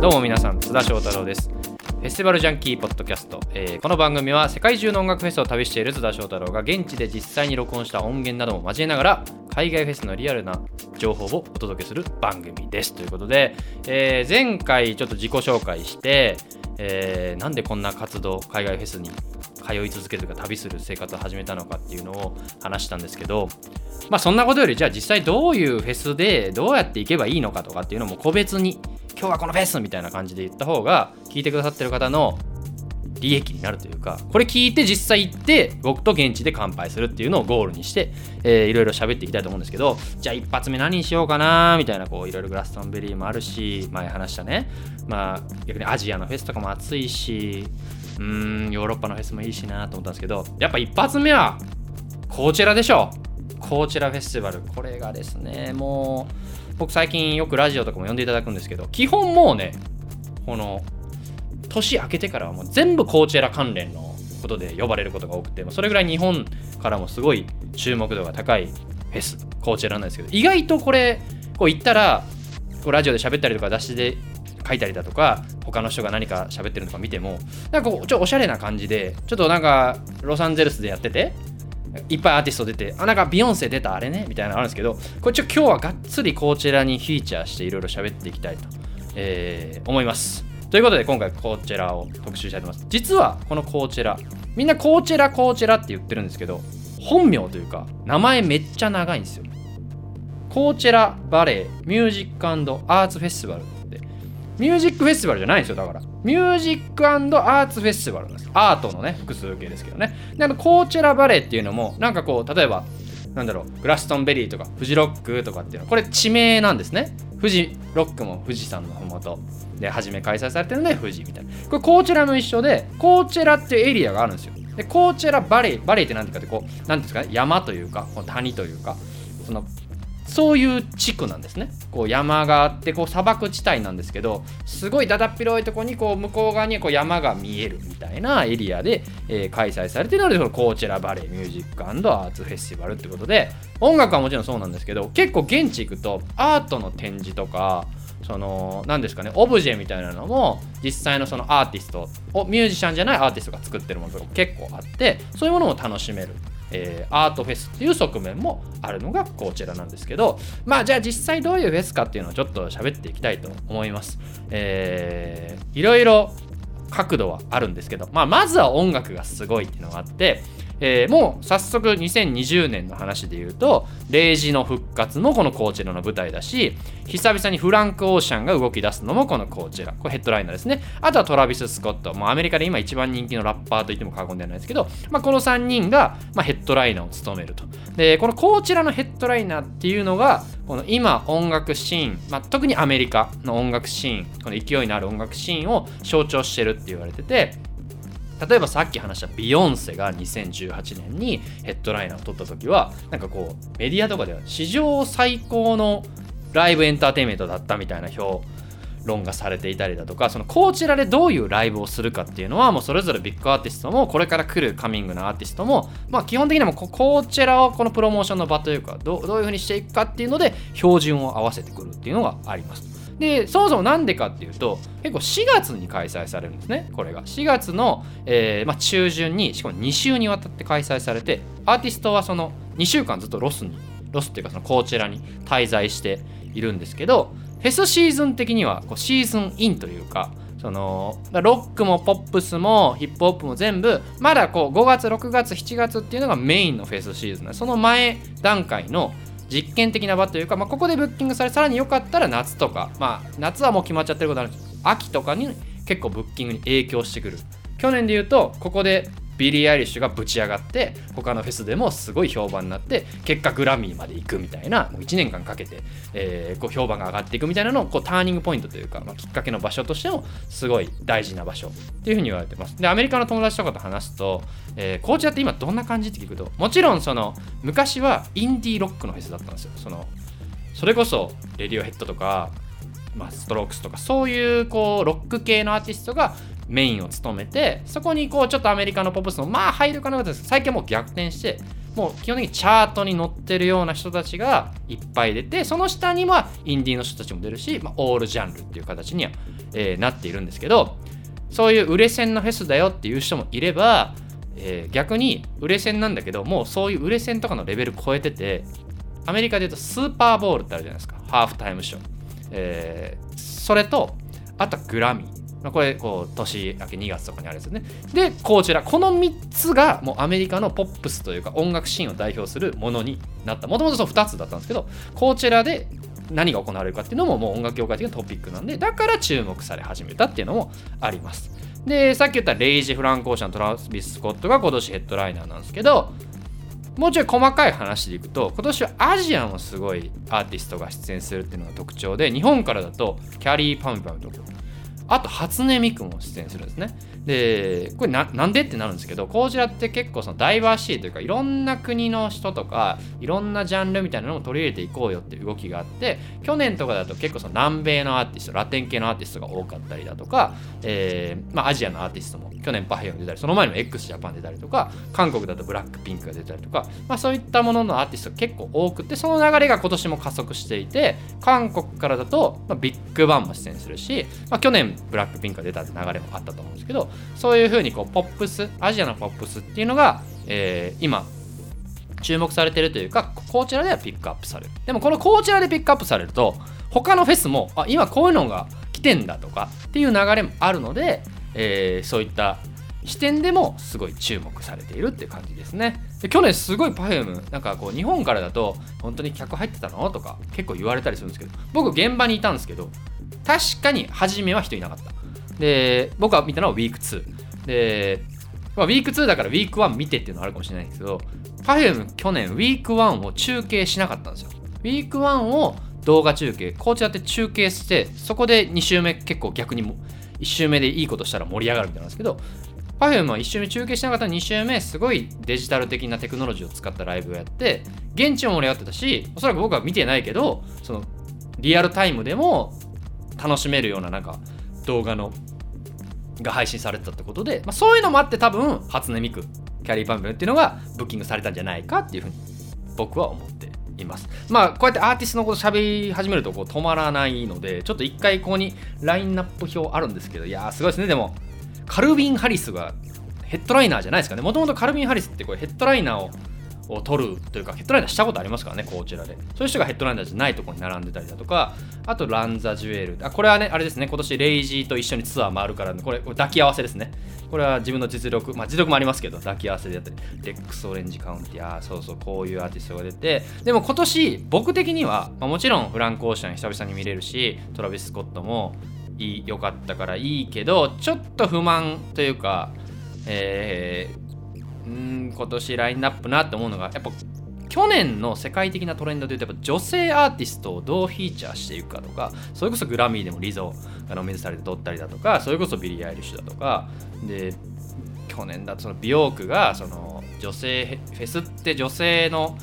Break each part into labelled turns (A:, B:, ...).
A: どうも皆さん津田翔太郎です。フェスティバルジャンキーポッドキャスト、えーこの番組は世界中の音楽フェスを旅している津田翔太郎が現地で実際に録音した音源なども交えながら海外フェスのリアルな情報をお届けする番組です。ということで、えー前回ちょっと自己紹介して、えーなんでこんな活動海外フェスに通い続けるとか旅する生活を始めたのかっていうのを話したんですけどまあそんなことよりじゃあ実際どういうフェスでどうやって行けばいいのかとかっていうのも個別に今日はこのフェスみたいな感じで言った方が聞いてくださってる方の利益になるというかこれ聞いて実際行って僕と現地で乾杯するっていうのをゴールにして、えーいろいろ喋っていきたいと思うんですけどじゃあ一発目何にしようかなみたいなこういろいろグラストンベリーもあるし前話したね。まあ逆にアジアのフェスとかも暑いしうーんヨーロッパのフェスもいいしなと思ったんですけどやっぱ一発目はこちらでしょこちらフェスティバル。これがですねもう僕最近よくラジオとかも呼んでいただくんですけど基本もうねこの年明けてからはもう全部コーチェラ関連のことで呼ばれることが多くてそれぐらい日本からもすごい注目度が高いフェスコーチェラなんですけど意外とこれこう言ったらこうラジオで喋ったりとか雑誌で書いたりだとか他の人が何か喋ってるのか見てもなんかこうちょっとおしゃれな感じでちょっとなんかロサンゼルスでやってていっぱいアーティスト出て、あ、なんかビヨンセ出たあれねみたいなのあるんですけど、これちょ今日はがっつりこちらにフィーチャーしていろいろ喋っていきたいと、えー思います。ということで今回コーチェラを特集したいと思います。実はこのコーチェラ、みんなコーチェラコーチェラって言ってるんですけど、本名というか名前めっちゃ長いんですよ。コーチェラバレーミュージックアーツフェスティバルミュージックフェスティバルじゃないんですよだから。ミュージックアーツフェスティバルなんです。アートのね複数形ですけどね。であのコーチェラバレーっていうのもなんかこう例えばなんだろうグラストンベリーとかフジロックとかっていうのはこれ地名なんですね。富士ロックも富士山のふもとで初め開催されてるので富士みたいな。これコーチェラも一緒でコーチェラっていうエリアがあるんですよ。でコーチェラバレーバレーって何ていうかってこう何ていうんですかね山というかこう谷というかそのそういう地区なんですね。こう山があってこう砂漠地帯なんですけどすごいだだっ広いとこにこう向こう側にこう山が見えるみたいなエリアで、えー開催されてるのでこのコーチェラバレーミュージックアーツフェスティバルってことで音楽はもちろんそうなんですけど結構現地行くとアートの展示とかその何ですかねオブジェみたいなのも実際のそのアーティストをミュージシャンじゃないアーティストが作ってるものとか結構あってそういうものも楽しめるえーアートフェスっていう側面もあるのがこちらなんですけどまあじゃあ実際どういうフェスかっていうのをちょっと喋っていきたいと思います。えーいろいろ角度はあるんですけど、まあ、まずは音楽がすごいっていうのがあって、えーもう早速2020年の話で言うと「0時の復活」もこのコーチェラの舞台だし久々にフランク・オーシャンが動き出すのもこのコーチェラこれヘッドライナーですね。あとはトラビス・スコット。もうアメリカで今一番人気のラッパーと言っても過言ではないですけど、まあ、この3人が、まあ、ヘッドライナーを務めると。でこのコーチェラのヘッドライナーっていうのがこの今音楽シーン、まあ、特にアメリカの音楽シーンこの勢いのある音楽シーンを象徴してるって言われてて例えばさっき話したビヨンセが2018年にヘッドライナーを取った時はなんかこうメディアとかでは史上最高のライブエンターテインメントだったみたいな評論がされていたりだとかそのコーチラでどういうライブをするかっていうのはもうそれぞれビッグアーティストもこれから来るカミングなアーティストもまあ基本的にもコーチラをこのプロモーションの場というかどうどういうふうにしていくかっていうので標準を合わせてくるっていうのがあります。でそもそもなんでかっていうと結構4月に開催されるんですねこれが。4月の、えーまあ、中旬にしかも2週にわたって開催されてアーティストはその2週間ずっとロスにロスっていうかそのコーチェラに滞在しているんですけどフェスシーズン的にはこうシーズンインというかそのロックもポップスもヒップホップも全部まだこう5月6月7月っていうのがメインのフェスシーズンその前段階の実験的な場というか、まあ、ここでブッキングされさらに良かったら夏とか、まあ、夏はもう決まっちゃってることあるんですけど秋とかに結構ブッキングに影響してくる。去年で言うとここでビリー・アイリッシュがぶち上がって他のフェスでもすごい評判になって結果グラミーまで行くみたいなもう1年間かけて、えーこう評判が上がっていくみたいなのをこうターニングポイントというか、まあ、きっかけの場所としてもすごい大事な場所っていうふうに言われてます。でアメリカの友達とかと話すと、えー、コーチェラって今どんな感じって聞くともちろんその昔はインディーロックのフェスだったんですよ。そのそれこそレディオヘッドとかまあ、ストロークスとかそういうこうロック系のアーティストがメインを務めてそこにこうちょっとアメリカのポップスのまあ入るかなと最近もう逆転してもう基本的にチャートに載ってるような人たちがいっぱい出てその下にはインディーの人たちも出るし、まあ、オールジャンルっていう形には、えー、なっているんですけどそういう売れ線のフェスだよっていう人もいれば、えー、逆に売れ線なんだけどもうそういう売れ線とかのレベル超えててアメリカで言うとスーパーボールってあるじゃないですか。ハーフタイムショー、えー、それとあとグラミー。まこれこう年明け2月とかにあるんですよね。でこちらこの3つがもうアメリカのポップスというか音楽シーンを代表するものになった。もともとその2つだったんですけどこちらで何が行われるかっていうのももう音楽業界的なトピックなんでだから注目され始めたっていうのもあります。でさっき言ったレイジ・フランコーシャントラスビス・スコットが今年ヘッドライナーなんですけどもうちょい細かい話でいくと今年はアジアもすごいアーティストが出演するっていうのが特徴で日本からだとキャリー・パムパムとあと初音ミクも出演するんですね。でこれなんでってなるんですけどこちらって結構そのダイバーシティというかいろんな国の人とかいろんなジャンルみたいなのを取り入れていこうよっていう動きがあって去年とかだと結構その南米のアーティストラテン系のアーティストが多かったりだとか、えーまあ、アジアのアーティストも去年パヘヨン出たりその前にも x ジャパン出たりとか韓国だとブラックピンクが出たりとか、まあ、そういったもののアーティスト結構多くてその流れが今年も加速していて韓国からだと、まあ、ビッグバンも出演するし、まあ、去年ブラックピンクが出たって流れもあったと思うんですけどそういうふうにこうポップスアジアのポップスっていうのが、えー、今注目されてるというかこちらではピックアップされる。でもこのこちらでピックアップされると他のフェスもあ今こういうのが来てんだとかっていう流れもあるので、えー、そういった視点でもすごい注目されているっていう感じですね。で去年すごい Perfume なんかこう日本からだと本当に客入ってたのとか結構言われたりするんですけど僕現場にいたんですけど確かに初めは人いなかった。で僕が見たのはウィーク2で、まあ、ウィーク2だからウィーク1見てっていうのはあるかもしれないんですけど Perfume 去年ウィーク1を中継しなかったんですよ。ウィーク1を動画中継こうちらって中継してそこで2週目結構逆にも1週目でいいことしたら盛り上がるみたいなんですけど Perfume は1週目中継しなかったら2週目すごいデジタル的なテクノロジーを使ったライブをやって現地も盛り上がってたしおそらく僕は見てないけどそのリアルタイムでも楽しめるようななんか動画のが配信されてたってことで、まあ、そういうのもあって多分初音ミクきゃりーぱみゅぱみゅっていうのがブッキングされたんじゃないかっていうふうに僕は思っています。まあこうやってアーティストのこと喋り始めるとこう止まらないのでちょっと一回ここにラインナップ表あるんですけどいやーすごいですね。でもカルビン・ハリスがヘッドライナーじゃないですかね。もともとカルビン・ハリスってこれヘッドライナーをを取るというかヘッドライナーしたことありますからねこちらで。そういう人がヘッドライナーじゃないところに並んでたりだとかあとランザ・ジュエル。あこれはねあれですね今年レイジーと一緒にツアー回るから、ね、これ抱き合わせですね。これは自分の実力まあ実力もありますけど抱き合わせでやったりレックス・オレンジ・カウンティあそうそうこういうアーティストが出て。でも今年僕的には、まあ、もちろんフランク・オーシャン久々に見れるしトラビス・スコットも良かったからいいけどちょっと不満というかえー、うん今年ラインナップなって思うのがやっぱ去年の世界的なトレンドで言うとやっぱ女性アーティストをどうフィーチャーしていくかとかそれこそグラミーでもリゾがノミネートされて獲ったりだとかそれこそビリー・アイリッシュだとかで去年だとその美容区がその女性フェスって女性の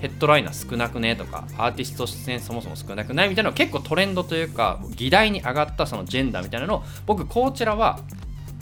A: ヘッドライナー少なくねとかアーティスト出演そもそも少なくないみたいなの結構トレンドというか議題に上がったそのジェンダーみたいなのを僕こちらは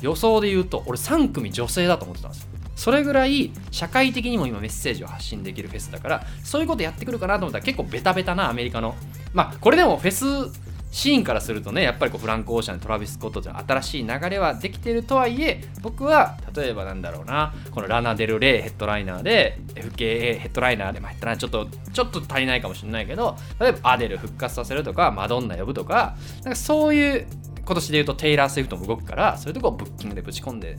A: 予想で言うと俺3組女性だと思ってたんですよ。それぐらい社会的にも今メッセージを発信できるフェスだからそういうことやってくるかなと思ったら結構ベタベタなアメリカのまあこれでもフェスシーンからするとねやっぱりこうフランク・オーシャントラビス・コットという新しい流れはできてるとはいえ僕は例えばなんだろうなこのラナ・デル・レイヘッドライナーで FKA ヘッドライナーでまあちょっとちょっと足りないかもしれないけど例えばアデル復活させるとかマドンナ呼ぶとかなんかそういう今年で言うとテイラー・スウィフトも動くからそういうとこをブッキングでぶち込んで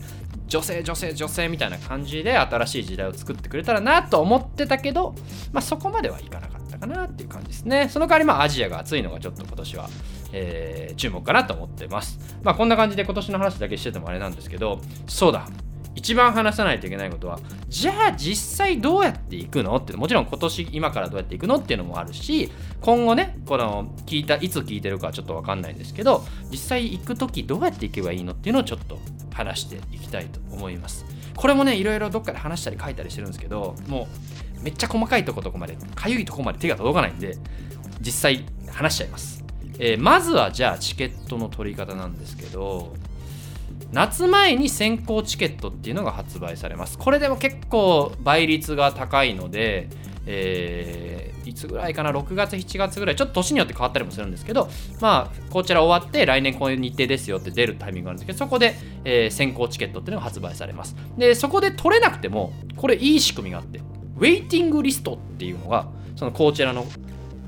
A: 女性女性女性みたいな感じで新しい時代を作ってくれたらなと思ってたけど、まあ、そこまではいかなかったかなっていう感じですね。その代わりまあアジアが熱いのがちょっと今年は、えー、注目かなと思ってます。まあこんな感じで今年の話だけしててもあれなんですけどそうだ。一番話さないといけないことはじゃあ実際どうやっていくのってもちろん今年今からどうやっていくのっていうのもあるし今後ねこの聞いたいつ聞いてるかはちょっと分かんないんですけど実際行く時どうやって行けばいいのっていうのをちょっと話していきたいと思います。これもねいろいろどっかで話したり書いたりしてるんですけどもうめっちゃ細かいとことこまでかゆいとこまで手が届かないんで実際話しちゃいます、えー、まずはじゃあチケットの取り方なんですけど夏前に先行チケットっていうのが発売されますこれでも結構倍率が高いのでえー、いつぐらいかな、6月、7月ぐらい、ちょっと年によって変わったりもするんですけど、まあ、こちら終わって、来年こういう日程ですよって出るタイミングがあるんですけど、そこで、えー、先行チケットっていうのが発売されます。で、そこで取れなくても、これいい仕組みがあって、ウェイティングリストっていうのが、そのこちらの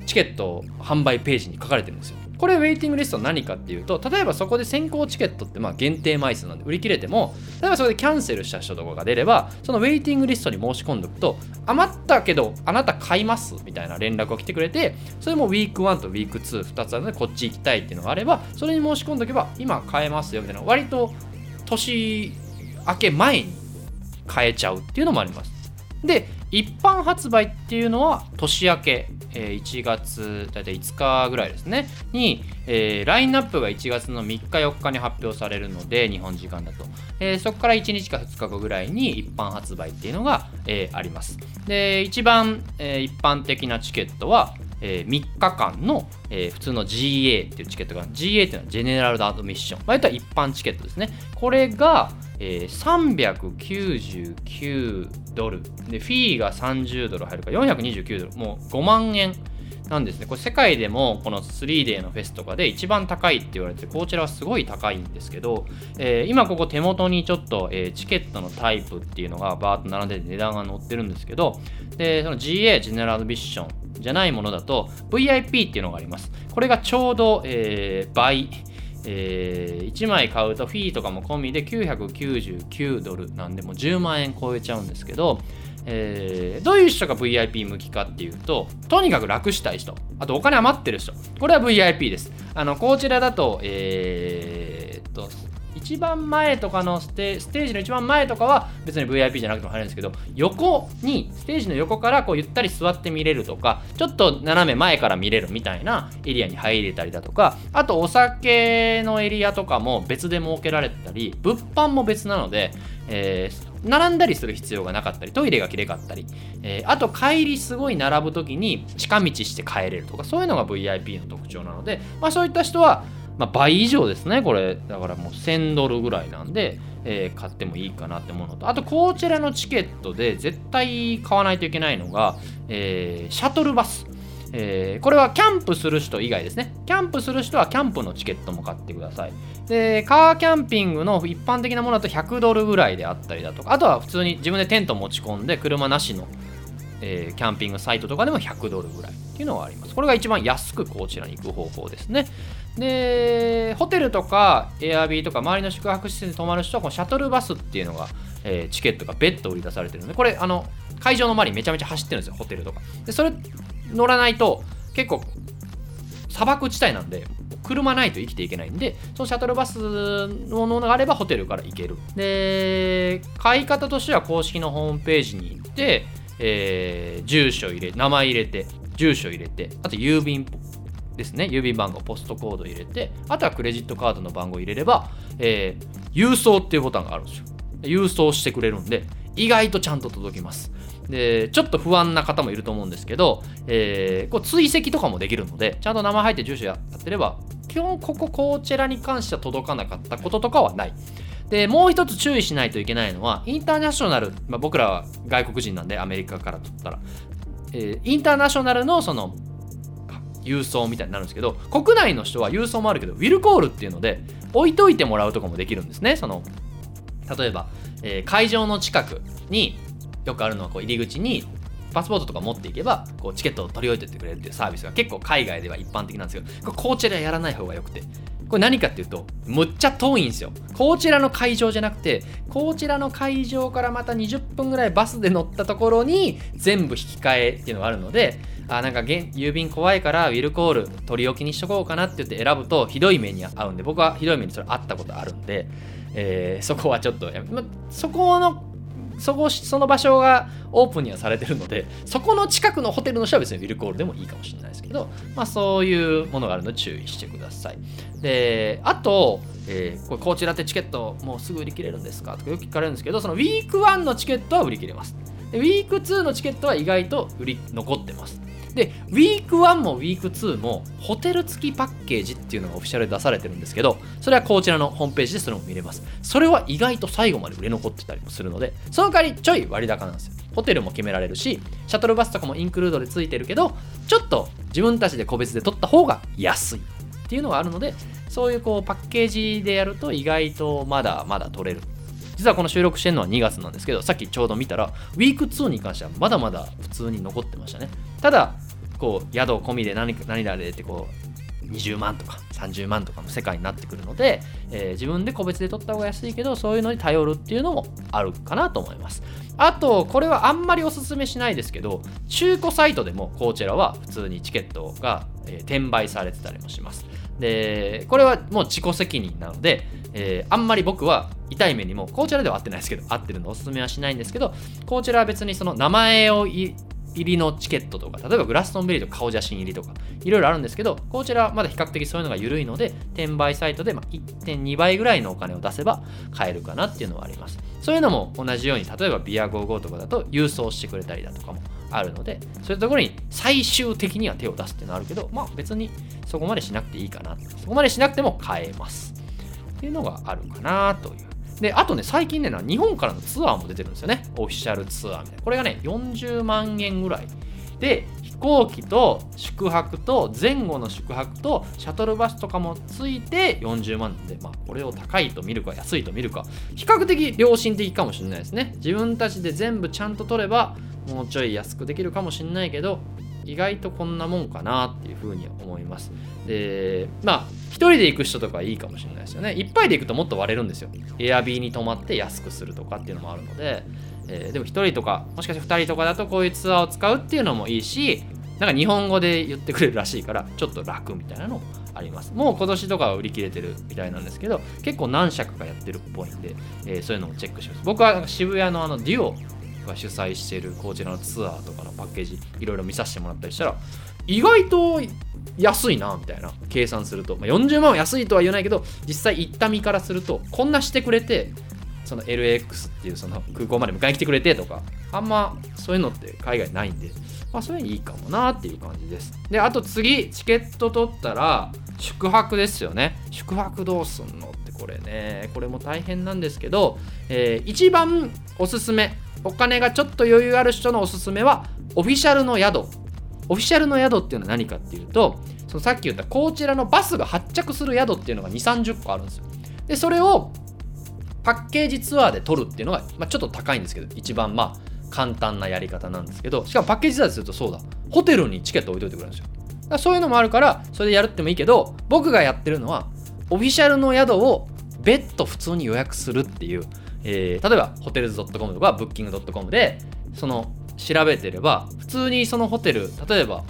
A: チケット販売ページに書かれてるんですよ。これウェイティングリスト何かっていうと例えばそこで先行チケットってまあ限定枚数なんで売り切れても例えばそこでキャンセルした人とかが出ればそのウェイティングリストに申し込んでおくと余ったけどあなた買いますみたいな連絡が来てくれてそれもウィーク1とウィーク22つあるのでこっち行きたいっていうのがあればそれに申し込んでおけば今買えますよみたいな。割と年明け前に買えちゃうっていうのもあります。で一般発売っていうのは年明けえ1月大体5日ぐらいですね。に、えー、ラインナップが1月の3日4日に発表されるので日本時間だと、えー、そこから1日か2日後ぐらいに一般発売っていうのが、えー、あります。で一番、え一般的なチケットはえー、3日間の、えー、普通の GA っていうチケットが GA っていうのはジェネラルアドミッション、まあ、言ったら一般チケットですね。これが、えー、399ドル。でフィーが30ドル入るから429ドル。もう5万円なんですね。これ世界でもこの 3day のフェスとかで一番高いって言われてこちらはすごい高いんですけど、えー、今ここ手元にちょっと、えー、チケットのタイプっていうのがバーッと並んでて値段が載ってるんですけどでその GA ジェネラルビッションじゃないものだと VIP っていうのがあります。これがちょうど、えー、倍えー、1枚買うとフィーとかも込みで999ドルなんでもう10万円超えちゃうんですけど、えー、どういう人が VIP 向きかっていうととにかく楽したい人。あとお金余ってる人。これは VIP です。あのこちらだとえー、っと一番前とかのステステージの一番前とかは別に VIP じゃなくても入るんですけど横にステージの横からこうゆったり座って見れるとかちょっと斜め前から見れるみたいなエリアに入れたりだとかあとお酒のエリアとかも別で設けられたり物販も別なので、えー、並んだりする必要がなかったりトイレがきれかったり、えー、あと帰りすごい並ぶ時に近道して帰れるとかそういうのが VIP の特徴なので、まあ、そういった人はまあ、倍以上ですね、これ。だからもう1000ドルぐらいなんで、えー、買ってもいいかなって思うのと、あと、こちらのチケットで絶対買わないといけないのが、えー、シャトルバス。えー、これはキャンプする人以外ですね。キャンプする人はキャンプのチケットも買ってください。で、カーキャンピングの一般的なものだと100ドルぐらいであったりだとか、あとは普通に自分でテント持ち込んで車なしの、えー、キャンピングサイトとかでも100ドルぐらいっていうのはあります。これが一番安くこちらに行く方法ですね。でホテルとかエアビーとか周りの宿泊施設に泊まる人はこのシャトルバスっていうのが、えー、チケットが別途売り出されてるのでこれあの会場の周りめちゃめちゃ走ってるんですよホテルとかでそれ乗らないと結構砂漠地帯なんで車ないと生きていけないんでそのシャトルバスのものがあればホテルから行ける。で買い方としては公式のホームページに行って、えー、住所入れ名前入れて住所入れてあと郵便ですね。郵便番号ポストコード入れてあとはクレジットカードの番号入れれば、えー、郵送っていうボタンがあるんですよ。郵送してくれるんで意外とちゃんと届きます。でちょっと不安な方もいると思うんですけど、えー、こう追跡とかもできるのでちゃんと名前入って住所やってれば基本こここちらに関しては届かなかったこととかはない。でもう一つ注意しないといけないのはインターナショナル、まあ、僕らは外国人なんでアメリカから取ったら、えー、インターナショナルのその郵送みたいになるんですけど国内の人は郵送もあるけどウィルコールっていうので置いといてもらうとかもできるんですね。その例えば、えー、会場の近くによくあるのはこう入り口にパスポートとか持っていけばこうチケットを取り置いてってくれるっていうサービスが結構海外では一般的なんですけどこちらやらない方がよくて。これ何かっていうとむっちゃ遠いんですよ。こちらの会場じゃなくてこちらの会場からまた20分ぐらいバスで乗ったところに全部引き換えっていうのがあるのであなんか郵便怖いからウィルコール取り置きにしとこうかなって言って選ぶとひどい目に遭うんで僕はひどい目にそれあったことあるんで、えー、そこはちょっとま、そこのそこその場所がオープンにはされてるのでそこの近くのホテルの人は別にウィルコールでもいいかもしれないですけど、まあ、そういうものがあるので注意してください。であと、えー、これこちらってチケットもうすぐ売り切れるんですか？とかよく聞かれるんですけどそのウィーク1のチケットは売り切れます。でウィーク2のチケットは意外と売り残ってます。でウィーク1もウィーク2もホテル付きパッケージっていうのがオフィシャルで出されてるんですけどそれはこちらのホームページでそれも見れます。それは意外と最後まで売れ残ってたりもするのでその代わりちょい割高なんですよ。ホテルも決められるしシャトルバスとかもインクルードでついてるけどちょっと自分たちで個別で取った方が安いっていうのがあるのでそういうこうパッケージでやると意外とまだまだ取れる。実はこの収録してるのは2月なんですけどさっきちょうど見たらウィーク2に関してはまだまだ普通に残ってましたね。ただこう宿込みで何何々でってこう20万とか30万とかの世界になってくるので、えー、自分で個別で取った方が安いけどそういうのに頼るっていうのもあるかなと思います。あとこれはあんまりおすすめしないですけど中古サイトでもこちらは普通にチケットが、えー、転売されてたりもします。でこれはもう自己責任なので、えー、あんまり僕は痛い目にもこちらでは合ってないですけど合ってるのおすすめはしないんですけどこちらは別にその名前を入りのチケットとか例えばグラストンベリーと顔写真入りとかいろいろあるんですけどこちらはまだ比較的そういうのが緩いので転売サイトで1.2倍ぐらいのお金を出せば買えるかなっていうのはあります。そういうのも同じように例えばビア55とかだと郵送してくれたりだとかもあるのでそういうところに最終的には手を出すっていうのはあるけどまあ別にそこまでしなくていいかな。そこまでしなくても買えます。っていうのがあるかなという。で、あとね、最近ね、日本からのツアーも出てるんですよね。オフィシャルツアーみたいな。これがね、40万円ぐらい。で、飛行機と宿泊と前後の宿泊とシャトルバスとかもついて40万で、まあ、これを高いと見るか安いと見るか、比較的良心的かもしれないですね。自分たちで全部ちゃんと取れば、もうちょい安くできるかもしれないけど意外とこんなもんかなっていうふうに思いますでまあ一人で行く人とかいいかもしれないですよね。いっぱいで行くともっと割れるんですよ。エアビーに泊まって安くするとかっていうのもあるので、えー、でも一人とかもしかして二人とかだとこういうツアーを使うっていうのもいいしなんか日本語で言ってくれるらしいからちょっと楽みたいなのもあります。もう今年とかは売り切れてるみたいなんですけど結構何社かやってるっぽいんで、えー、そういうのをチェックします。僕は渋谷のあのデュオが主催してるこちらのツアーとかのパッケージいろいろ見させてもらったりしたら意外と安いなみたいな計算すると、まあ、40万は安いとは言えないけど実際行った身からするとこんなしてくれてその LAX っていうその空港まで迎えに来てくれてとかあんまそういうのって海外ないんでまあそれいいかもなっていう感じです。であと次チケット取ったら宿泊ですよね。宿泊どうすんのってこれね。これも大変なんですけど、えー、一番おすすめお金がちょっと余裕ある人のおすすめはオフィシャルの宿。オフィシャルの宿っていうのは何かっていうとそのさっき言ったこちらのバスが発着する宿っていうのが2 3 0個あるんですよ。でそれをパッケージツアーで取るっていうのが、まあ、ちょっと高いんですけど一番まあ簡単なやり方なんですけどしかもパッケージツアーするとそうだ。ホテルにチケット置いといてくれるんですよ。だそういうのもあるからそれでやるってもいいけど僕がやってるのはオフィシャルの宿を別途普通に予約するっていうえー、例えばホテルズ .com とかブッキング .com でその調べてれば普通にそのホテル例えば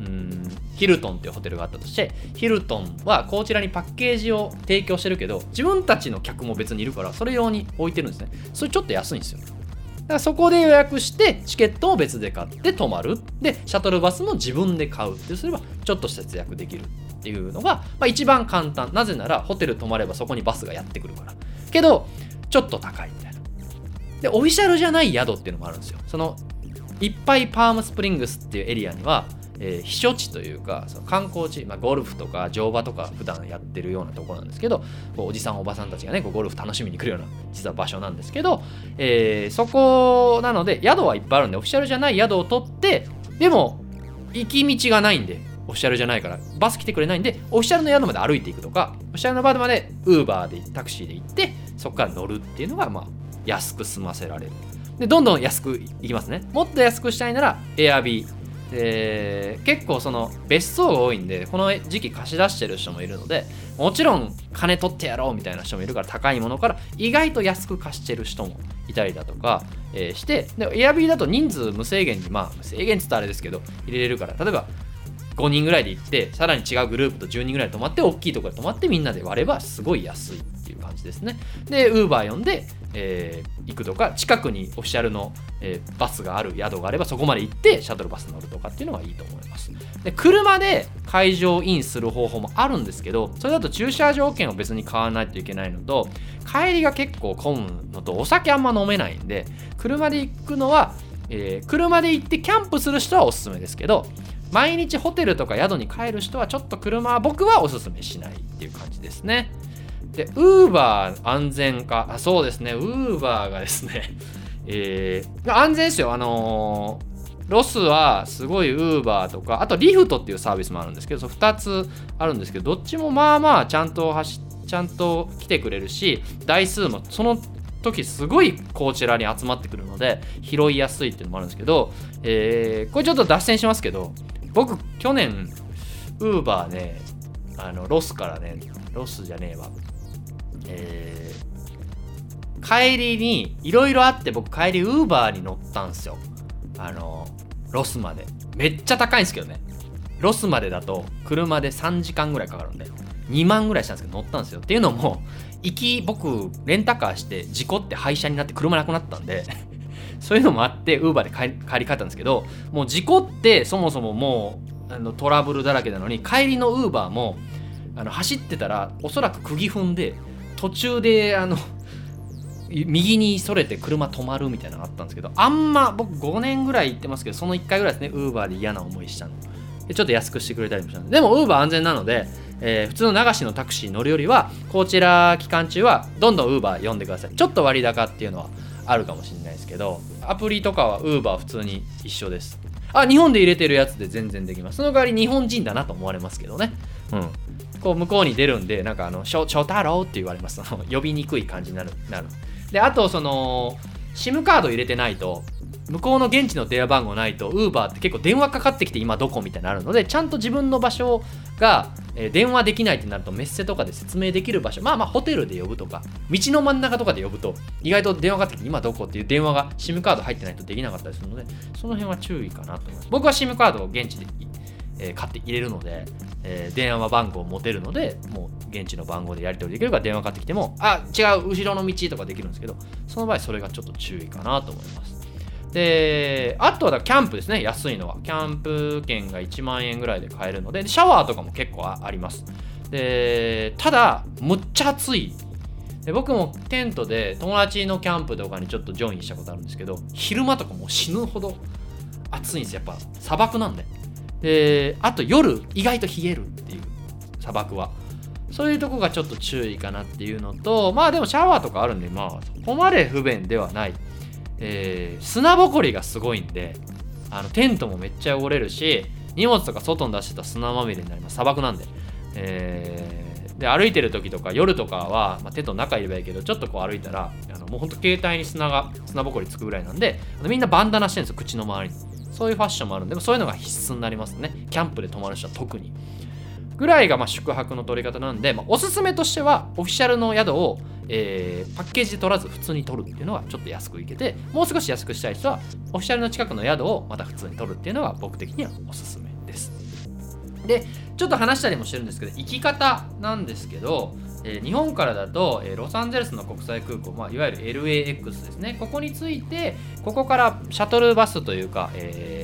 A: うんヒルトンっていうホテルがあったとしてヒルトンはこちらにパッケージを提供してるけど自分たちの客も別にいるからそれ用に置いてるんですね。それちょっと安いんですよ。だからそこで予約してチケットを別で買って泊まる。でシャトルバスも自分で買う。ってすればちょっと節約できるっていうのが、まあ、一番簡単。なぜならホテル泊まればそこにバスがやってくるから。けどちょっと高いみたいな。で、オフィシャルじゃない宿っていうのもあるんですよ。その、いっぱいパームスプリングスっていうエリアには、えー、避暑地というかその観光地、まあ、ゴルフとか乗馬とか普段やってるようなところなんですけどこうおじさんおばさんたちがねこうゴルフ楽しみに来るような実は場所なんですけど、えー、そこなので宿はいっぱいあるんでオフィシャルじゃない宿を取ってでも行き道がないんでオフィシャルじゃないからバス来てくれないんでオフィシャルの宿まで歩いていくとかオフィシャルの場までウーバーでタクシーで行ってそこから乗るっていうのがまあ安く済ませられる。でどんどん安くいきますね。もっと安くしたいなら Airb で結構その別荘が多いんでこの時期貸し出してる人もいるのでもちろん金取ってやろうみたいな人もいるから高いものから意外と安く貸してる人もいたりだとか、えー、してで Airb だと人数無制限にまあ無制限っつったらあれですけど入れれるから。例えば5人ぐらいで行ってさらに違うグループと10人ぐらいで泊まって大きいところで泊まってみんなで割ればすごい安いっていう感じですね。でウーバー呼んで、えー、行くとか近くにオフィシャルの、えー、バスがある宿があればそこまで行ってシャトルバス乗るとかっていうのがいいと思います。で車で会場インする方法もあるんですけどそれだと駐車場券を別に買わないといけないのと帰りが結構混むのとお酒あんま飲めないんで車で行くのは、えー、車で行ってキャンプする人はおすすめですけど毎日ホテルとか宿に帰る人はちょっと車は僕はおすすめしないっていう感じですね。でウーバー安全化。あそうですね。ウーバーがですね。えー、安全ですよ。あのーロスはすごいウーバーとかあとリフトっていうサービスもあるんですけどそ2つあるんですけどどっちもまあまあちゃんと走ちゃんと来てくれるし台数もその時すごいこちらに集まってくるので拾いやすいっていうのもあるんですけど、えー、これちょっと脱線しますけど僕去年ウーバーねあのロスからねロスじゃねえわ。えー、帰りにいろいろあって僕帰りウーバーに乗ったんですよ。あのロスまで。めっちゃ高いんですけどね。ロスまでだと車で3時間ぐらいかかるんで2万ぐらいしたんですけど乗ったんですよ。っていうのも行き僕レンタカーして事故って廃車になって車なくなったんでそういうのもあってウーバーで帰り帰ったんですけどもう事故ってそもそももうあのトラブルだらけなのに帰りのウーバーもあの走ってたらおそらく釘踏んで途中であの右にそれて車止まるみたいなのがあったんですけどあんま僕5年ぐらい行ってますけどその1回ぐらいですねウーバーで嫌な思いしたの。でちょっと安くしてくれたりもしたんで。でもウーバー安全なので、えー、普通の流しのタクシー乗るよりはこちら期間中はどんどんウーバー呼んでください。ちょっと割高っていうのはあるかもしれないですけどアプリとかはウーバー普通に一緒です。あ日本で入れてるやつで全然できます。その代わり日本人だなと思われますけどね。うん。こう向こうに出るんでなんかあの「翔太郎」って言われます。呼びにくい感じになるなる。であとその SIM カード入れてないと向こうの現地の電話番号ないと Uber って結構電話かかってきて今どこみたいになるのでちゃんと自分の場所が、え、電話できないってなるとメッセとかで説明できる場所まあまあホテルで呼ぶとか道の真ん中とかで呼ぶと意外と電話かかってきて今どこっていう電話が SIM カード入ってないとできなかったりするのでその辺は注意かなと思います。僕は SIM カードを現地で、え、買って入れるので、え、電話番号を持てるのでもう現地の番号でやり取りできるから電話かかってきてもあ違う後ろの道とかできるんですけどその場合それがちょっと注意かなと思います。であとはキャンプですね安いのは。キャンプ券が1万円ぐらいで買えるのでシャワーとかも結構あります。でただむっちゃ暑い。で僕もテントで友達のキャンプとかにちょっとジョインしたことあるんですけど昼間とかもう死ぬほど暑いんですよ。やっぱ砂漠なんで。であと夜意外と冷えるっていう砂漠は。そういうとこがちょっと注意かなっていうのとまあでもシャワーとかあるんでまあそこまで不便ではない。え、砂ぼこりがすごいんであのテントもめっちゃ汚れるし荷物とか外に出してた砂まみれになります。砂漠なんで、えー、で歩いてる時とか夜とかは、まあ、テントの中いればいいけどちょっとこう歩いたらあのもうほんと携帯に砂が砂ぼこりつくぐらいなんでみんなバンダナしてるんですよ口の周りに。そういうファッションもあるんでそういうのが必須になりますね。キャンプで泊まる人は特に。ぐらいがま宿泊の取り方なんで、まあ、おすすめとしてはオフィシャルの宿をえー、パッケージで取らず普通に取るっていうのはちょっと安くいけてもう少し安くしたい人はオフィシャルの近くの宿をまた普通に取るっていうのが僕的にはおすすめです。でちょっと話したりもしてるんですけど行き方なんですけど、えー、日本からだと、えー、ロサンゼルスの国際空港、まあ、いわゆる LAX ですね。ここについてここからシャトルバスというか、えー、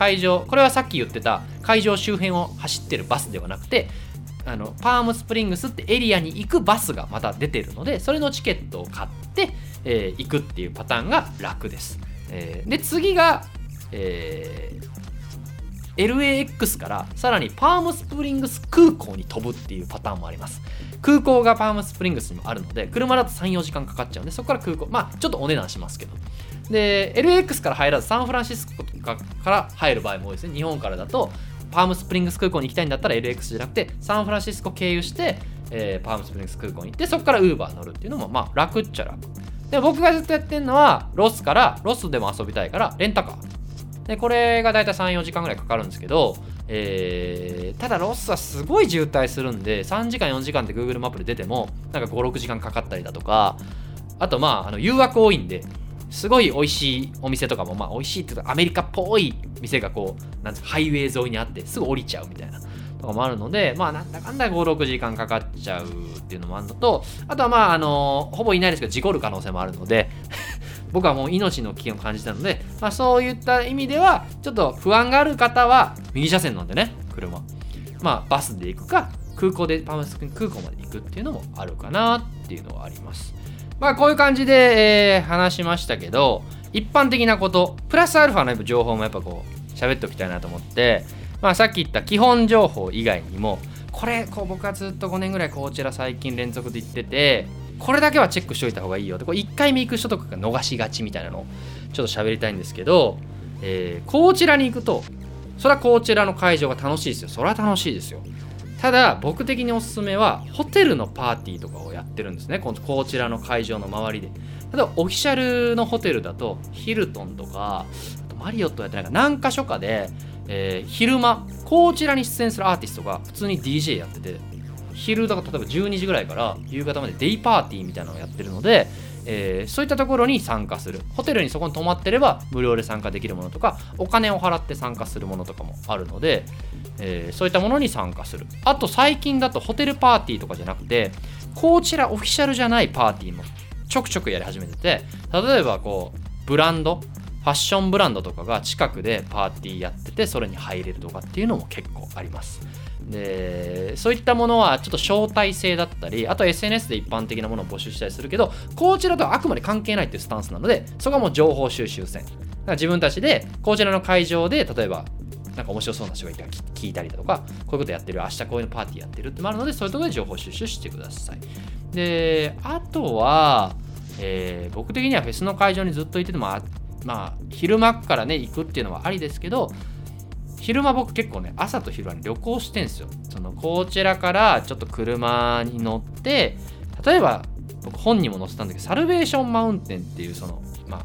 A: 会場これはさっき言ってた会場周辺を走ってるバスではなくてあのパームスプリングスってエリアに行くバスがまた出てるのでそれのチケットを買って、えー、行くっていうパターンが楽です、えー、で次が、えー、LAX からさらにパームスプリングス空港に飛ぶっていうパターンもあります。空港がパームスプリングスにもあるので車だと34時間かかっちゃうんでそこから空港まあちょっとお値段しますけど。で LX から入らずサンフランシスコかから入る場合も多いですね。日本からだとパームスプリングス空港に行きたいんだったら LX じゃなくてサンフランシスコ経由して、えー、パームスプリングス空港に行ってそこから Uber 乗るっていうのもまあ楽っちゃ楽。で僕がずっとやってるのはロスからロスでも遊びたいからレンタカー。でこれがだいたい34時間ぐらいかかるんですけど、えー、ただロスはすごい渋滞するんで3時間4時間って Google マップで出てもなんか56時間かかったりだとかあとまああの誘惑多いんですごい美味しいお店とかも、まあ美味しいっていうかアメリカっぽい店がこう、なんですか、ハイウェイ沿いにあってすぐ降りちゃうみたいなとかもあるので、まあなんだかんだ5、6時間かかっちゃうっていうのもあるのと、あとはまああの、ほぼいないですけど事故る可能性もあるので 僕はもう命の危険を感じたので、まあそういった意味では、ちょっと不安がある方は右車線なんでね、車。まあバスで行くか、空港でパーマスク空港まで行くっていうのもあるかなっていうのはあります。まあこういう感じで、えー、話しましたけど一般的なことプラスアルファの情報もやっぱこう喋っておきたいなと思ってまあ、さっき言った基本情報以外にもこれこう僕はずっと5年ぐらいこちら最近連続で言っててこれだけはチェックしておいた方がいいよでこれ1回目行く人とかが逃しがちみたいなのをちょっと喋りたいんですけど、えー、こちらに行くとそれはこちらの会場が楽しいですよ。それは楽しいですよ。ただ僕的におすすめはホテルのパーティーとかをやってるんですね。ここちらの会場の周りで。例えばオフィシャルのホテルだとヒルトンとかあとマリオットやってないか何か所かで、えー、昼間こちらに出演するアーティストが普通に DJ やってて昼だから例えば12時ぐらいから夕方までデイパーティーみたいなのをやってるので、えー、そういったところに参加する。ホテルにそこに泊まってれば無料で参加できるものとかお金を払って参加するものとかもあるので、えー、そういったものに参加する。あと最近だとホテルパーティーとかじゃなくてこちらオフィシャルじゃないパーティーもちょくちょくやり始めてて例えばこうブランドファッションブランドとかが近くでパーティーやっててそれに入れるとかっていうのも結構あります。でそういったものはちょっと招待制だったりあと SNS で一般的なものを募集したりするけどこちらとはあくまで関係ないっていうスタンスなのでそこはもう情報収集戦だから自分たちでこちらの会場で例えばなんか面白そうな人がいたら聞いたりだとかこういうことやってる明日こういうのパーティーやってるってもあるのでそういうところで情報収集してください。であとは、えー、僕的にはフェスの会場にずっといててもまあ昼間からね行くっていうのはありですけど昼間僕結構ね朝と昼は、ね、旅行してんすよ。そのこちらからちょっと車に乗って例えば僕本にも載せたんだけどサルベーションマウンテンっていうそのまあ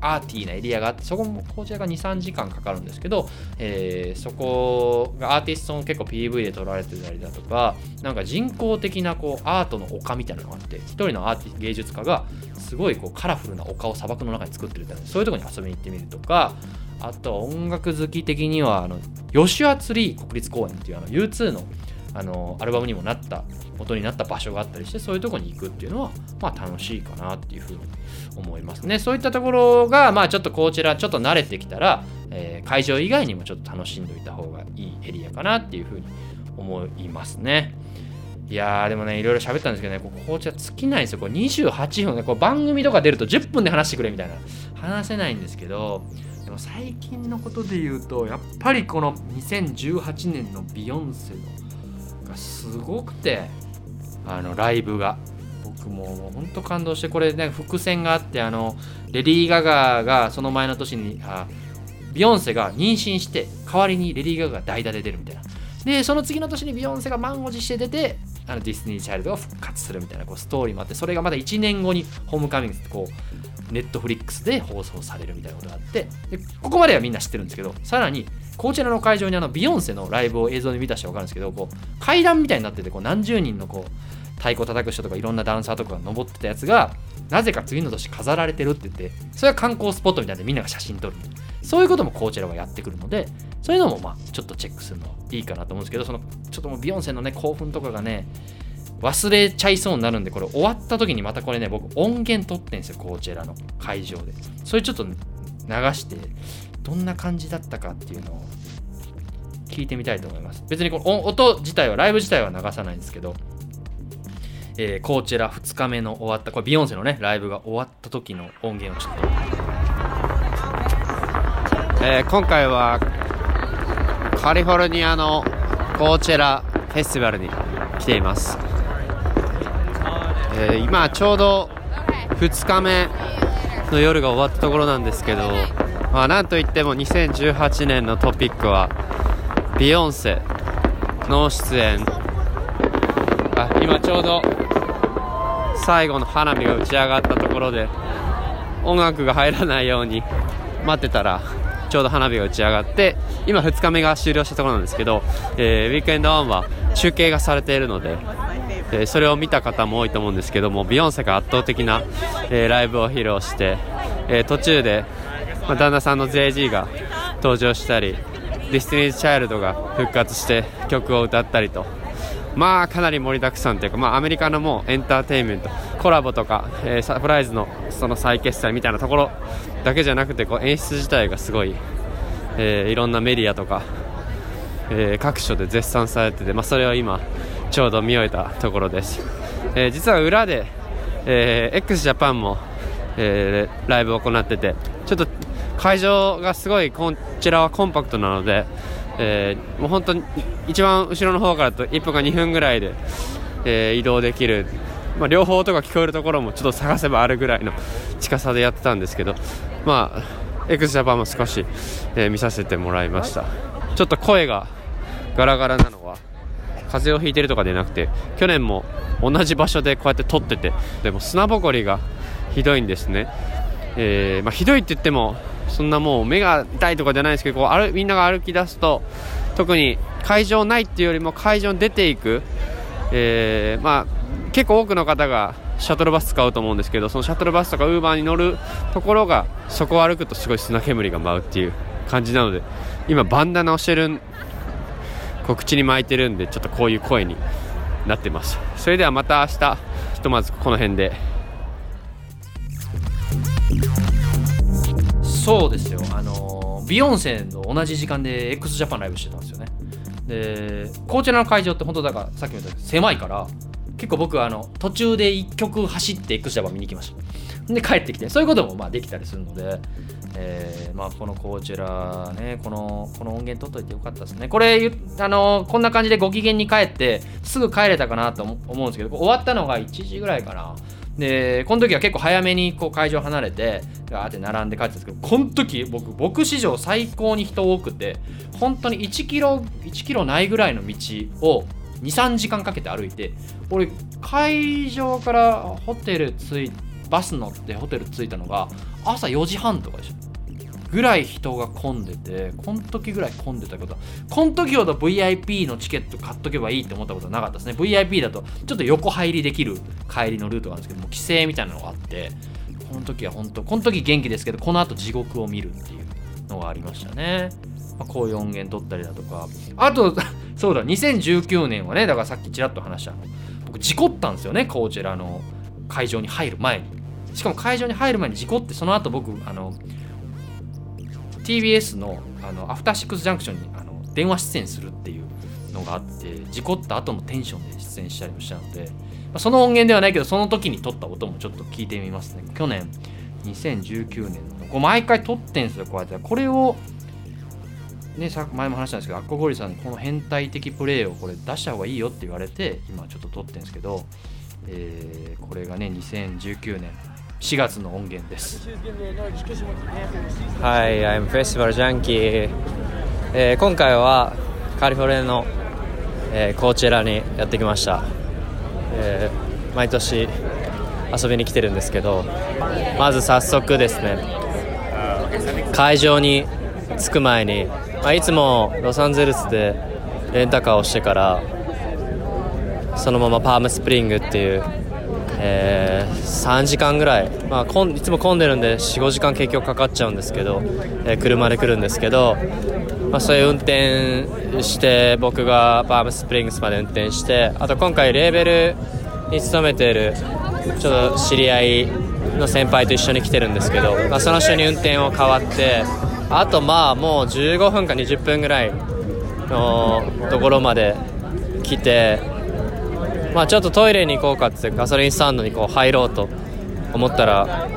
A: アーティーなエリアがあってそこもこちらが23時間かかるんですけど、えー、そこがアーティストも結構 PV で撮られてたりだとかなんか人工的なこうアートの丘みたいなのがあって一人のアーティ芸術家がすごいこうカラフルな丘を砂漠の中に作ってるみたいなそういうとこに遊びに行ってみるとかあと音楽好き的にはあのヨシュアツリー国立公園っていうあの U2 のあのアルバムにもなった元になった場所があったりしてそういうとこに行くっていうのはまあ楽しいかなっていうふうに思いますね。そういったところがまあちょっとこちらちょっと慣れてきたら、えー、会場以外にもちょっと楽しんでおいた方がいいエリアかなっていうふうに思いますね。いやーでもねいろいろ喋ったんですけどねここちら尽きないんですよ。これ28分ね。こう番組とか出ると10分で話してくれみたいな。話せないんですけどでも最近のことで言うとやっぱりこの2018年のビヨンセのがすごくてあのライブが。僕ももうほんと感動してこれね伏線があってあのレディー・ガガがその前の年にあビヨンセが妊娠して代わりにレディー・ガガが代打で出るみたいな。でその次の年にビヨンセが満を持して出てあのデスティニーズ・チャイルドが復活するみたいなこうストーリーもあってそれがまだ1年後に Homecoming ってこう Netflix で放送されるみたいなことがあってでここまではみんな知ってるんですけどさらにこちらの会場にあのビヨンセのライブを映像で見た人は分かるんですけどこう階段みたいになっててこう何十人のこう太鼓叩く人とかいろんなダンサーとかが登ってたやつがなぜか次の年飾られてるって言ってそれは観光スポットみたいでみんなが写真撮る。そういうこともこちらはやってくるのでそういうのもまあちょっとチェックするのいいかなと思うんですけどそのちょっともうビヨンセのね興奮とかがね忘れちゃいそうになるんでこれ終わった時にまたこれね僕音源撮ってんですよこちらの会場で。それちょっと流してどんな感じだったかっていうのを聞いてみたいと思います。別にこの音自体はライブ自体は流さないんですけどえー、こちら2日目の終わったこれビヨンセのねライブが終わった時の音源をちょっと、
B: えー、今回はカリフォルニアのコーチェラフェスティバルに来ています、えー、今ちょうど2日目の夜が終わったところなんですけど、まあ、なんといっても2018年のトピックはビヨンセの出演。あ今ちょうど最後の花火が打ち上がったところで音楽が入らないように待ってたらちょうど花火が打ち上がって今2日目が終了したところなんですけど、えー、ウィークエンド1は中継がされているので、えー、それを見た方も多いと思うんですけどもビヨンセが圧倒的な、えー、ライブを披露して、え途中で、まあ、旦那さんの JG が登場したりデスティニーズ・チャイルドが復活して曲を歌ったりと。まあかなり盛りだくさんというか、まあ、アメリカのもうエンターテインメントコラボとか、え、サプライズのその再決済みたいなところだけじゃなくてこう演出自体がすごい、え、いろんなメディアとか、え、各所で絶賛されてて、まあ、それを今ちょうど見終えたところです、えー、実は裏で、えー、x ジャパンも、えー、ライブを行っててちょっと会場がすごいこちらはコンパクトなのでえー、もう本当に一番後ろの方からと1分か2分ぐらいで、えー、移動できる、まあ、両方音が聞こえるところもちょっと探せばあるぐらいの近さでやってたんですけど、まあ、x ジャパンも少し、えー、見させてもらいました。ちょっと声がガラガラなのは風邪をひいてるとかでなくて去年も同じ場所でこうやって撮っててでも砂ぼこりがひどいんですね、えー、まあ、ひどいって言ってもそんなもう目が痛いとかじゃないですけどこう歩みんなが歩き出すと特に会場ないっていうよりも会場に出ていく、えー、まあ、結構多くの方がシャトルバス使うと思うんですけどそのシャトルバスとかウーバーに乗るところがそこを歩くとすごい砂煙が舞うっていう感じなので今バンダナをしてる告知に巻いてるんでちょっとこういう声になってます。それではまた明日ひとまずこの辺で。
A: そうですよ。あのビヨンセの同じ時間で x ジャパンライブしてたんですよね。でこちらの会場って本当だからさっきも言った狭いから結構僕はあの途中で1曲走って x ジャパン見に行きました。で帰ってきてそういうこともまあできたりするのでえー、まあ、このこちらねこのこの音源取っといてよかったですね。これあのこんな感じでご機嫌に帰ってすぐ帰れたかなと思うんですけど終わったのが1時ぐらいかな。でこの時は結構早めにこう会場離れてガーって並んで帰ってたんですけどこの時僕僕史上最高に人多くて本当に1キロ1キロないぐらいの道を23時間かけて歩いて俺会場からホテル着いバス乗ってホテル着いたのが朝4時半とかでしょぐらい人が混んでてこの時ぐらい混んでたことこの時ほど VIP のチケット買っとけばいいって思ったことはなかったですね。VIP だとちょっと横入りできる帰りのルートがあるんですけども規制みたいなのがあってこの時は本当この時元気ですけどこの後地獄を見るっていうのがありましたね、まあ、こういう音源取ったりだとか。あと そうだ2019年はねだからさっきちらっと話した僕事故ったんですよねこちらの会場に入る前に。しかも会場に入る前に事故ってその後僕あの TBS のあのアフターシックスジャンクションにあの電話出演するっていうのがあって事故った後のテンションで出演したりもしたので、まあ、その音源ではないけどその時に撮った音もちょっと聞いてみますね。去年2019年のこう毎回撮ってんですよこうやってこれをね、さ前も話したんですけどアッコゴリさんにこの変態的プレーをこれ出した方がいいよって言われて今ちょっと撮ってるんですけど、えー、これがね2019年4月の音源です。
C: Hi, I'm Festival Junkie、えー、今回はカリフォルニアの、えー、コーチェラにやってきました、えー、毎年遊びに来てるんですけどまず早速ですね。会場に着く前に、まあ、いつもロサンゼルスでレンタカーをしてからそのままパームスプリングっていうえー、3時間ぐらい、まあ、こんいつも混んでるんで45時間結局かかっちゃうんですけど、えー、車で来るんですけど、まあ、そういう運転して僕がパームスプリングスまで運転してあと今回レーベルに勤めているちょっと知り合いの先輩と一緒に来てるんですけど、まあ、その人に運転を変わってあとまあもう15分か20分ぐらいのところまで来てまあ、ちょっとトイレに行こうかってガソリンスタンドにこう入ろうと思ったら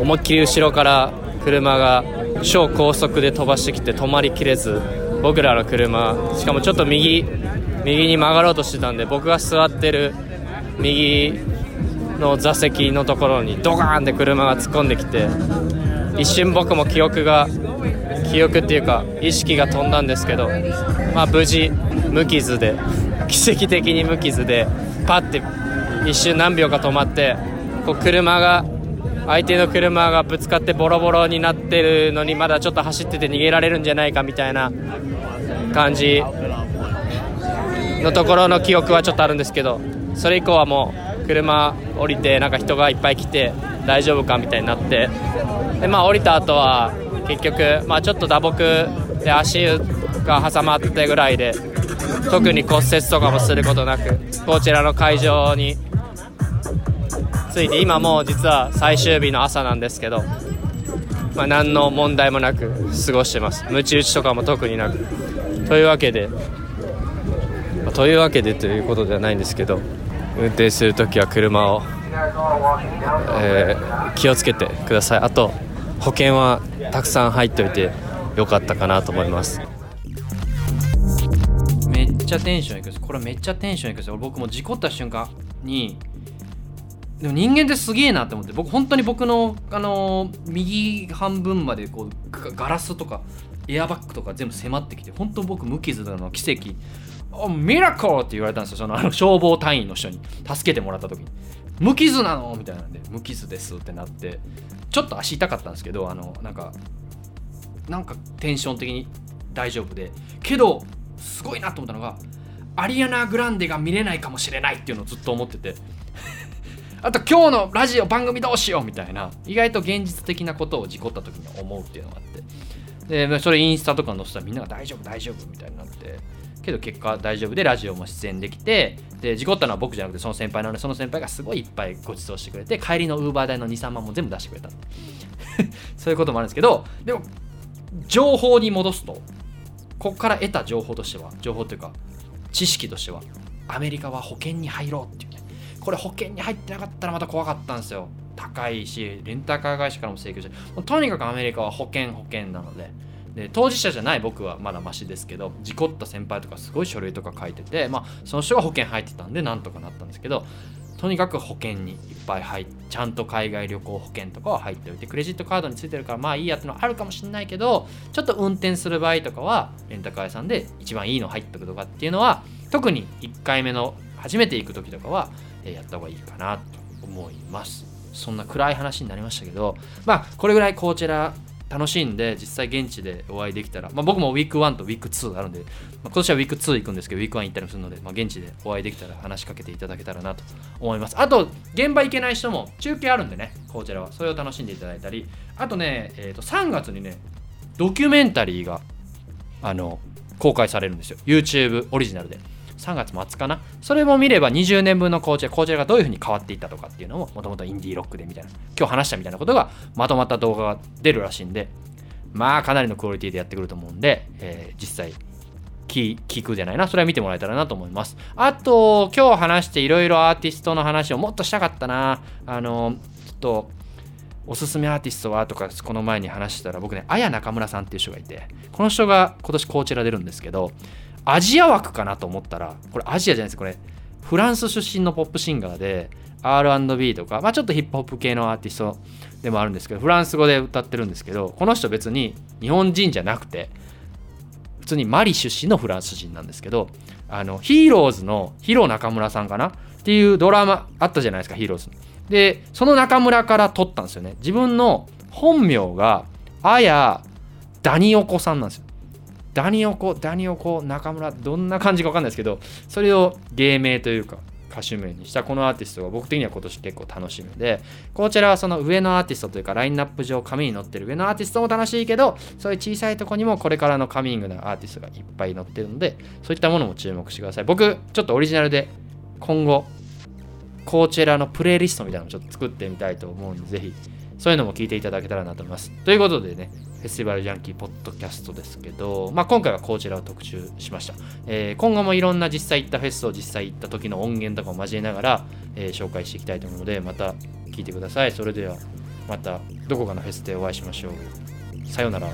C: 思いっきり後ろから車が超高速で飛ばしてきて止まりきれず僕らの車しかもちょっと右右に曲がろうとしてたんで僕が座ってる右の座席のところにドカーンって車が突っ込んできて一瞬僕も記憶が記憶っていうか意識が飛んだんですけど、まあ、無事無傷で。奇跡的に無傷でパッて一瞬何秒か止まってこう車が相手の車がぶつかってボロボロになってるのにまだちょっと走ってて逃げられるんじゃないかみたいな感じのところの記憶はちょっとあるんですけどそれ以降はもう車降りてなんか人がいっぱい来て大丈夫かみたいになってで、まあ、降りた後は結局、まあ、ちょっと打撲で足が挟まってぐらいで特に骨折とかもすることなくこちらの会場について今もう実は最終日の朝なんですけど、まあ、何の問題もなく過ごしてます。ムチ打ちとかも特になく。というわけで、まあ、というわけでということではないんですけど運転するときは車を、えー、気をつけてください。あと保険はたくさん入っておいてよかったかなと思います。
A: ちゃテンションいくんですこれめっちゃテンションいくんですよ僕も事故った瞬間にでも人間ってすげえなって思って。僕本当に僕の、あのー右半分までこうガラスとかエアバッグとか全部迫ってきて本当僕無傷なの奇跡。ミラコーって言われたんですよ。そのあの消防隊員の人に。助けてもらった時に。無傷なのみたいなんで無傷ですってなって。ちょっと足痛かったんですけどあのなんかなんかテンション的に大丈夫で。けどすごいなと思ったのがアリアナ・グランデが見れないかもしれないっていうのをずっと思ってて。あと今日のラジオ番組どうしようみたいな意外と現実的なことを事故った時に思うっていうのがあって。でそれインスタとか載せたらみんなが大丈夫大丈夫みたいになって。けど結果大丈夫でラジオも出演できてで事故ったのは僕じゃなくてその先輩なのでその先輩がすごいいっぱいご馳走してくれて帰りのウーバー代の23万も全部出してくれた そういうこともあるんですけどでも情報に戻すとここから得た情報としては情報というか知識としてはアメリカは保険に入ろうっていうね。これ保険に入ってなかったらまた怖かったんですよ。高いしレンタカー会社からも請求してとにかくアメリカは保険保険なので。で当事者じゃない僕はまだマシですけど事故った先輩とかすごい書類とか書いてて、まあ、その人が保険入ってたんでなんとかなったんですけどとにかく保険にいっぱい入ってちゃんと海外旅行保険とかは入っておいてクレジットカードについてるからまあいいやってのはあるかもしれないけどちょっと運転する場合とかはレンタカー屋さんで一番いいの入っておくとかっていうのは特に1回目の初めて行く時とかはやった方がいいかなと思います。そんな暗い話になりましたけどまあこれぐらいこちら楽しんで実際現地でお会いできたら、まあ、僕もウィーク1とウィーク2あるんで、まあ、今年はウィーク2行くんですけどウィーク1行ったりもするので、まあ、現地でお会いできたら話しかけていただけたらなと思います。あと現場行けない人も中継あるんでねこちらは。それを楽しんでいただいたりあとね、えー、と3月にねドキュメンタリーがあの公開されるんですよ。YouTube オリジナルで。3月末かな。それも見れば20年分のコーチェコーチェがどういうふうに変わっていったとかっていうのももともとインディーロックでみたいな今日話したみたいなことがまとまった動画が出るらしいんでまあかなりのクオリティでやってくると思うんで、えー実際聞くじゃないな。それは見てもらえたらなと思います。あと今日話していろいろアーティストの話をもっとしたかったな。あのちょっとおすすめアーティストはとかこの前に話したら僕ね綾中村さんっていう人がいてこの人が今年こちら出るんですけどアジア枠かなと思ったらこれアジアじゃないですこれ。フランス出身のポップシンガーで R&B とか、まあ、ちょっとヒップホップ系のアーティストでもあるんですけどフランス語で歌ってるんですけどこの人別に日本人じゃなくて普通にマリ出身のフランス人なんですけどあのヒーローズのヒロ中村さんかな？っていうドラマあったじゃないですかヒーローズ。でその中村から取ったんですよね。自分の本名があやダニオコさんなんですよ。ダニオコダニオコ中村どんな感じか分かんないですけどそれを芸名というか歌手名にしたこのアーティストが僕的には今年結構楽しみでこちらはその上のアーティストというかラインナップ上紙に載ってる上のアーティストも楽しいけどそういう小さいとこにもこれからのカミングなアーティストがいっぱい載ってるのでそういったものも注目してください。僕ちょっとオリジナルで今後コーチェラのプレイリストみたいなのをちょっと作ってみたいと思うんでぜひそういうのも聞いていただけたらなと思います。ということでねフェスティバルジャンキーポッドキャストですけど、まあ、今回はこちらを特集しました、えー今後もいろんな実際行ったフェスを実際行った時の音源とかを交えながら、えー紹介していきたいと思うのでまた聞いてください。それではまたどこかのフェスでお会いしましょう。さようなら。